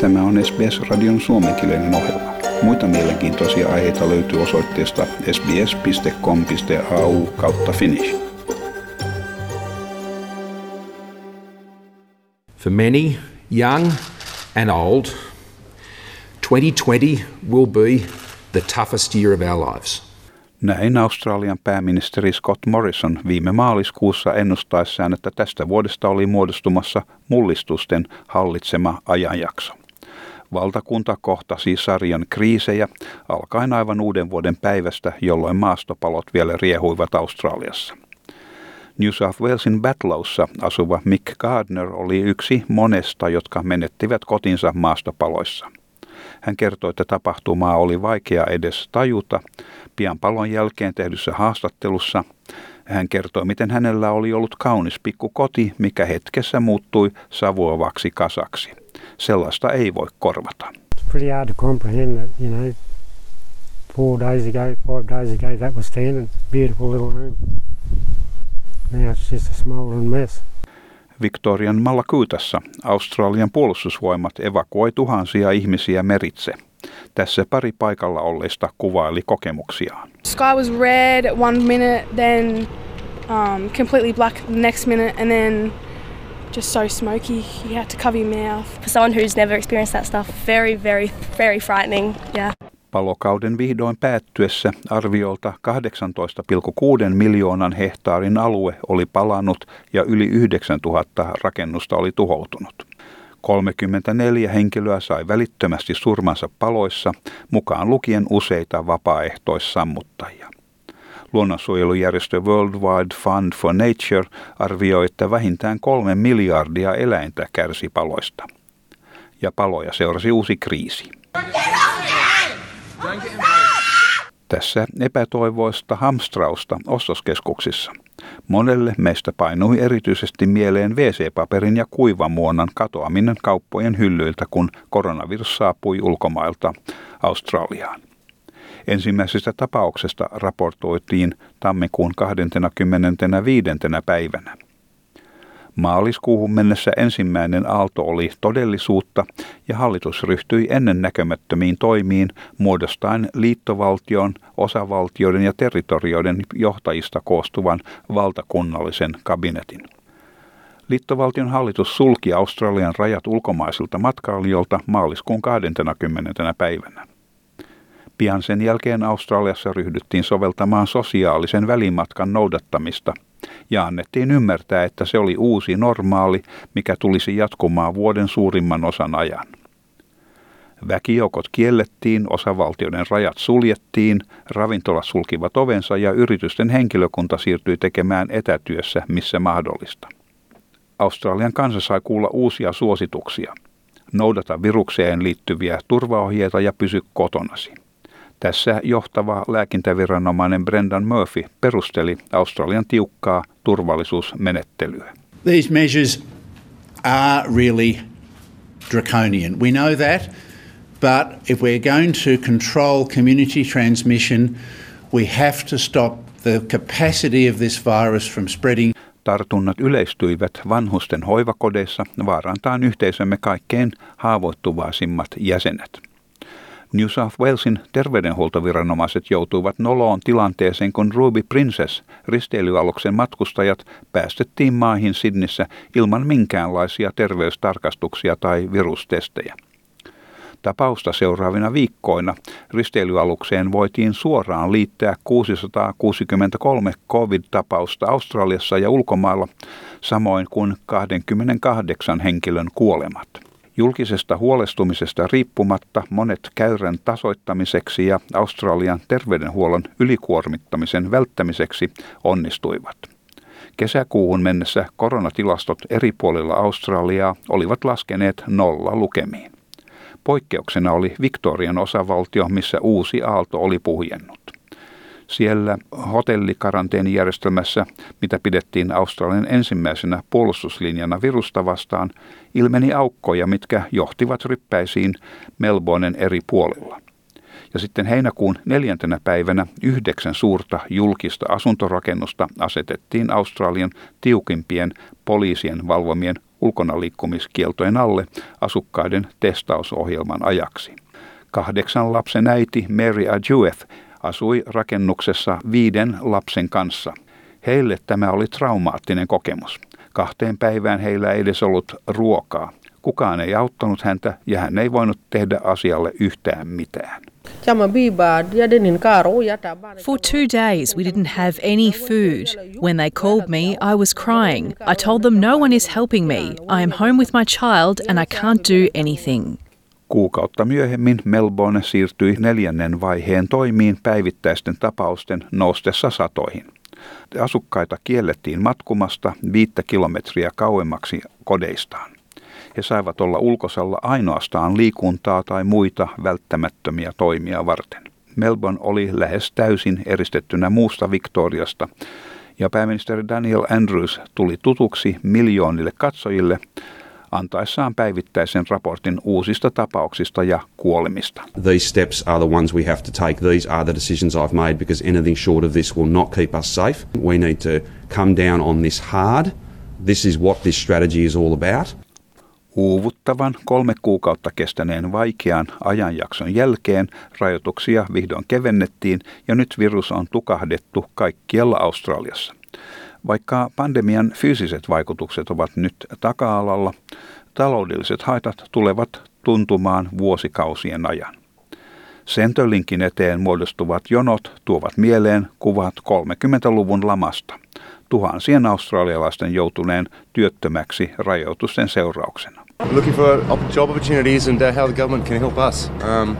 Tämä on SBS-radion suomenkielinen ohjelma. Muita mielenkiintoisia aiheita löytyy osoitteesta sbs.com.au kautta finnish. For many, young and old, 2020 will be the toughest year of our lives. Näin Australian pääministeri Scott Morrison viime maaliskuussa ennustaessaan, että tästä vuodesta oli muodostumassa mullistusten hallitsema ajanjakso. Valtakunta kohtasi sarjan kriisejä alkaen aivan uuden vuoden päivästä, jolloin maastopalot vielä riehuivat Australiassa. New South Walesin Batlowssa asuva Mick Gardner oli yksi monesta, jotka menettivät kotinsa maastopaloissa. Hän kertoi, että tapahtumaa oli vaikea edes tajuta. Pian palon jälkeen tehdyssä haastattelussa hän kertoi, miten hänellä oli ollut kaunis pikku koti, mikä hetkessä muuttui savuavaksi kasaksi. Sellaista ei voi korvata. It's pretty hard to comprehend that, you know, four days ago, five days ago, that was standing, beautiful little room. Now it's just a smouldering mess. Victorian Malakuutassa Australian puolustusvoimat evakuoi tuhansia ihmisiä meritse. Tässä pari paikalla olleista kuvaili kokemuksiaan. Sky was red one minute, then um, completely black the next minute, and then just so smoky you had to cover your mouth. For someone who's never experienced that stuff, very, very, very frightening. Yeah. Palokauden vihdoin päättyessä arviolta 18,6 miljoonan hehtaarin alue oli palannut ja yli 9000 rakennusta oli tuhoutunut. 34 henkilöä sai välittömästi surmansa paloissa, mukaan lukien useita vapaaehtoissammuttajia. Luonnonsuojelujärjestö Worldwide Fund for Nature arvioi, että vähintään kolme miljardia eläintä kärsi paloista. Ja paloja seurasi uusi kriisi. Tässä epätoivoista hamstrausta ostoskeskuksissa. Monelle meistä painui erityisesti mieleen WC-paperin ja kuivamuonan katoaminen kauppojen hyllyiltä, kun koronavirus saapui ulkomailta Australiaan. Ensimmäisestä tapauksesta raportoitiin tammikuun 25. päivänä. Maaliskuuhun mennessä ensimmäinen aalto oli todellisuutta ja hallitus ryhtyi ennennäkemättömiin toimiin muodostaen liittovaltion, osavaltioiden ja territorioiden johtajista koostuvan valtakunnallisen kabinetin. Liittovaltion hallitus sulki Australian rajat ulkomaisilta matkailijoilta maaliskuun 20. päivänä. Pian sen jälkeen Australiassa ryhdyttiin soveltamaan sosiaalisen välimatkan noudattamista ja annettiin ymmärtää, että se oli uusi normaali, mikä tulisi jatkumaan vuoden suurimman osan ajan. Väkijoukot kiellettiin, osavaltioiden rajat suljettiin, ravintolat sulkivat ovensa ja yritysten henkilökunta siirtyi tekemään etätyössä missä mahdollista. Australian kansa sai kuulla uusia suosituksia. Noudata virukseen liittyviä turvaohjeita ja pysy kotonasi. Tässä johtava lääkintäviranomainen Brendan Murphy perusteli Australian tiukkaa turvallisuusmenettelyä. These measures are really draconian. We know that, but if we're going to control community transmission, we have to stop the capacity of this virus from spreading. Tartunnat yleistyivät vanhusten hoivakodeissa vaarantaan yhteisömme kaikkein haavoittuvaisimmat jäsenet. New South Walesin terveydenhuoltoviranomaiset joutuivat noloon tilanteeseen, kun Ruby Princess risteilyaluksen matkustajat päästettiin maihin Sidnissä ilman minkäänlaisia terveystarkastuksia tai virustestejä. Tapausta seuraavina viikkoina risteilyalukseen voitiin suoraan liittää 663 covid-tapausta Australiassa ja ulkomailla, samoin kuin 28 henkilön kuolemat. Julkisesta huolestumisesta riippumatta monet käyrän tasoittamiseksi ja Australian terveydenhuollon ylikuormittamisen välttämiseksi onnistuivat. Kesäkuuhun mennessä koronatilastot eri puolilla Australiaa olivat laskeneet nolla lukemiin. Poikkeuksena oli Victorian osavaltio, missä uusi aalto oli puhjennut. Siellä hotellikaranteenijärjestelmässä, mitä pidettiin Australian ensimmäisenä puolustuslinjana virusta vastaan, ilmeni aukkoja, mitkä johtivat ryppäisiin Melbournen eri puolilla. Ja sitten heinäkuun neljäntenä päivänä yhdeksän suurta julkista asuntorakennusta asetettiin Australian tiukimpien poliisien valvomien ulkona liikkumiskieltojen alle asukkaiden testausohjelman ajaksi. Kahdeksan lapsen äiti Mary Ajueth asui rakennuksessa viiden lapsen kanssa. Heille tämä oli traumaattinen kokemus. Kahteen päivään heillä ei edes ollut ruokaa. Kukaan ei auttanut häntä ja hän ei voinut tehdä asialle yhtään mitään. For two days, we didn't have any food. When they called me, I was crying. I told them no one is helping me. I am home with my child and I can't do anything. Kuukautta myöhemmin Melbourne siirtyi neljännen vaiheen toimiin päivittäisten tapausten noustessa satoihin. Asukkaita kiellettiin matkumasta viittä kilometriä kauemmaksi kodeistaan. He saivat olla ulkosalla ainoastaan liikuntaa tai muita välttämättömiä toimia varten. Melbourne oli lähes täysin eristettynä muusta Victoriasta, ja pääministeri Daniel Andrews tuli tutuksi miljoonille katsojille antaessaan päivittäisen raportin uusista tapauksista ja kuolemista. These steps are the ones we have to take. These are the decisions I've made because anything short of this will not keep us safe. We need to come down on this hard. This is what this strategy is all about. Uuvuttavan kolme kuukautta kestäneen vaikean ajanjakson jälkeen rajoituksia vihdoin kevennettiin ja nyt virus on tukahdettu kaikkialla Australiassa. Vaikka pandemian fyysiset vaikutukset ovat nyt taka-alalla, taloudelliset haitat tulevat tuntumaan vuosikausien ajan. Centerlinkin eteen muodostuvat jonot tuovat mieleen kuvat 30-luvun lamasta, tuhansien australialaisten joutuneen työttömäksi rajoitusten seurauksena. Looking for job opportunities and uh, how the government can help us. Um,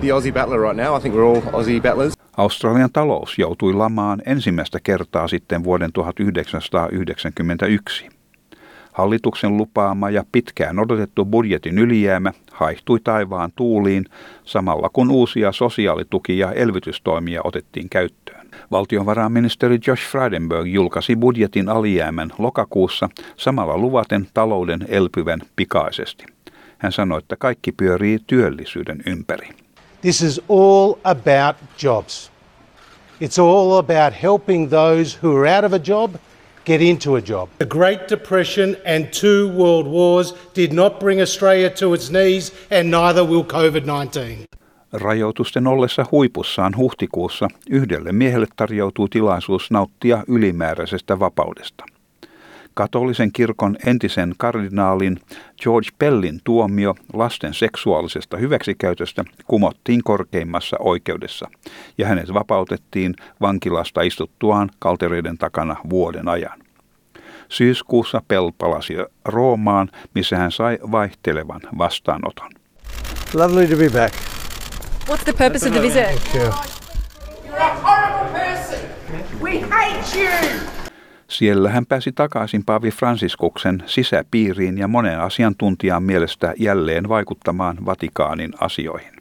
the Aussie battler right now, I think we're all Aussie battlers. Australian talous joutui lamaan ensimmäistä kertaa sitten vuoden 1991. Hallituksen lupaama ja pitkään odotettu budjetin ylijäämä haihtui taivaan tuuliin samalla kun uusia sosiaalituki- ja elvytystoimia otettiin käyttöön. Valtiovarainministeri Josh Frydenberg julkaisi budjetin alijäämän lokakuussa samalla luvaten talouden elpyvän pikaisesti. Hän sanoi, että kaikki pyörii työllisyyden ympäri. This is all about jobs. It's all about helping those who are out of a job get into a job. The Great Depression and two world wars did not bring Australia to its knees, and neither will COVID 19. Rajoitusten ollessa huipussaan huhtikuussa yhdelle miehelle tarjoutuu tilaisuus nauttia ylimääräisestä vapaudesta. Katolisen kirkon entisen kardinaalin George Pellin tuomio lasten seksuaalisesta hyväksikäytöstä kumottiin korkeimmassa oikeudessa, ja hänet vapautettiin vankilasta istuttuaan kaltereiden takana vuoden ajan. Syyskuussa Pell palasi Roomaan, missä hän sai vaihtelevan vastaanoton. Lovely to be back. What's the purpose of the visit? Yeah. You're a horrible person. We hate you. Siellä hän pääsi takaisin Paavi Fransiskuksen sisäpiiriin ja monen asiantuntijan mielestä jälleen vaikuttamaan Vatikaanin asioihin.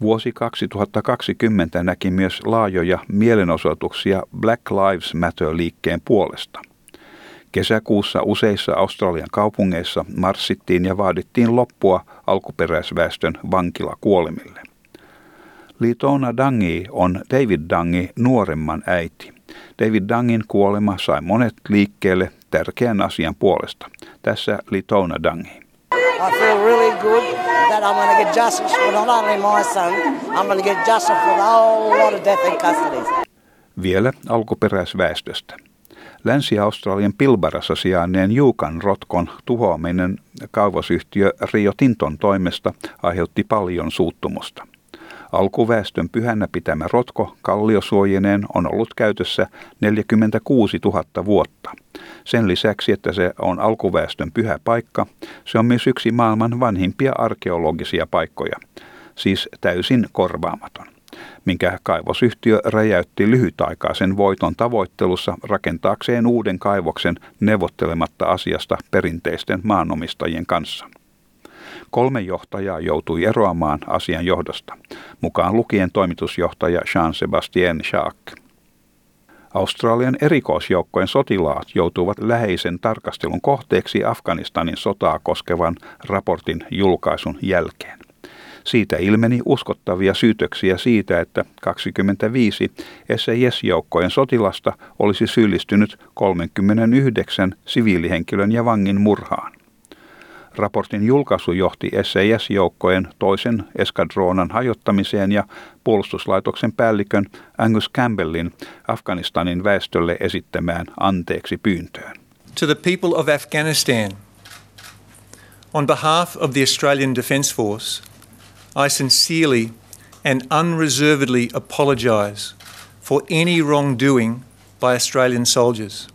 Vuosi 2020 näki myös laajoja mielenosoituksia Black Lives Matter-liikkeen puolesta. Kesäkuussa useissa Australian kaupungeissa marssittiin ja vaadittiin loppua alkuperäisväestön vankilakuolemille. Litona Dangi on David Dangi nuoremman äiti. David Dangin kuolema sai monet liikkeelle tärkeän asian puolesta. Tässä Litona Dangi. I feel really good that I'm going to get justice for not only my son, I'm going to get justice for the whole lot of death in custody. Vielä alkuperäisväestöstä. Länsi-Australian Pilbarassa sijainneen Juukan rotkon tuhoaminen kaivosyhtiö Rio Tinton toimesta aiheutti paljon suuttumusta. Alkuväestön pyhänä pitämä rotko kalliosuojineen on ollut käytössä 46 000 vuotta. Sen lisäksi, että se on alkuväestön pyhä paikka, se on myös yksi maailman vanhimpia arkeologisia paikkoja, siis täysin korvaamaton minkä kaivosyhtiö räjäytti lyhytaikaisen voiton tavoittelussa rakentaakseen uuden kaivoksen neuvottelematta asiasta perinteisten maanomistajien kanssa. Kolme johtajaa joutui eroamaan asian johdosta, mukaan lukien toimitusjohtaja Jean-Sébastien Jacques. Australian erikoisjoukkojen sotilaat joutuvat läheisen tarkastelun kohteeksi Afganistanin sotaa koskevan raportin julkaisun jälkeen. Siitä ilmeni uskottavia syytöksiä siitä, että 25 SIS-joukkojen sotilasta olisi syyllistynyt 39 siviilihenkilön ja vangin murhaan. Raportin julkaisu johti SAS-joukkojen toisen eskadroonan hajottamiseen ja puolustuslaitoksen päällikön Angus Campbellin Afganistanin väestölle esittämään anteeksi pyyntöön. To the people of Afghanistan, on behalf of the Australian Defence Force, I sincerely and unreservedly apologise for any wrongdoing by Australian soldiers.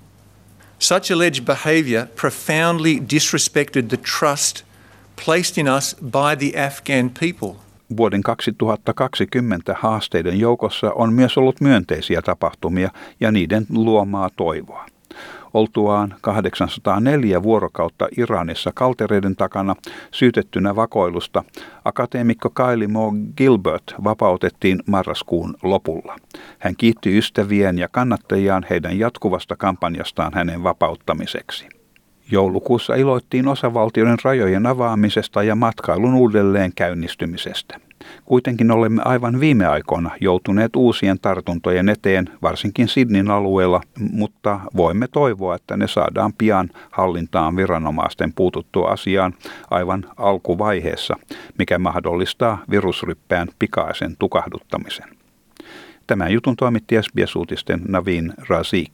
Such alleged behaviour profoundly disrespected the trust placed in us by the Afghan people. Vuoden 2020 haasteiden joukossa on myös ollut myönteisiä tapahtumia ja niiden luomaa toivoa. Oltuaan 804 vuorokautta Iranissa kaltereiden takana syytettynä vakoilusta, akateemikko Kylie Moore Gilbert vapautettiin marraskuun lopulla. Hän kiitti ystävien ja kannattajiaan heidän jatkuvasta kampanjastaan hänen vapauttamiseksi. Joulukuussa iloittiin osavaltioiden rajojen avaamisesta ja matkailun uudelleen käynnistymisestä. Kuitenkin olemme aivan viime aikoina joutuneet uusien tartuntojen eteen, varsinkin Sidnin alueella, mutta voimme toivoa, että ne saadaan pian hallintaan viranomaisten puututtua asiaan aivan alkuvaiheessa, mikä mahdollistaa virusryppään pikaisen tukahduttamisen. Tämän jutun toimitti SBS-uutisten Navin Razik.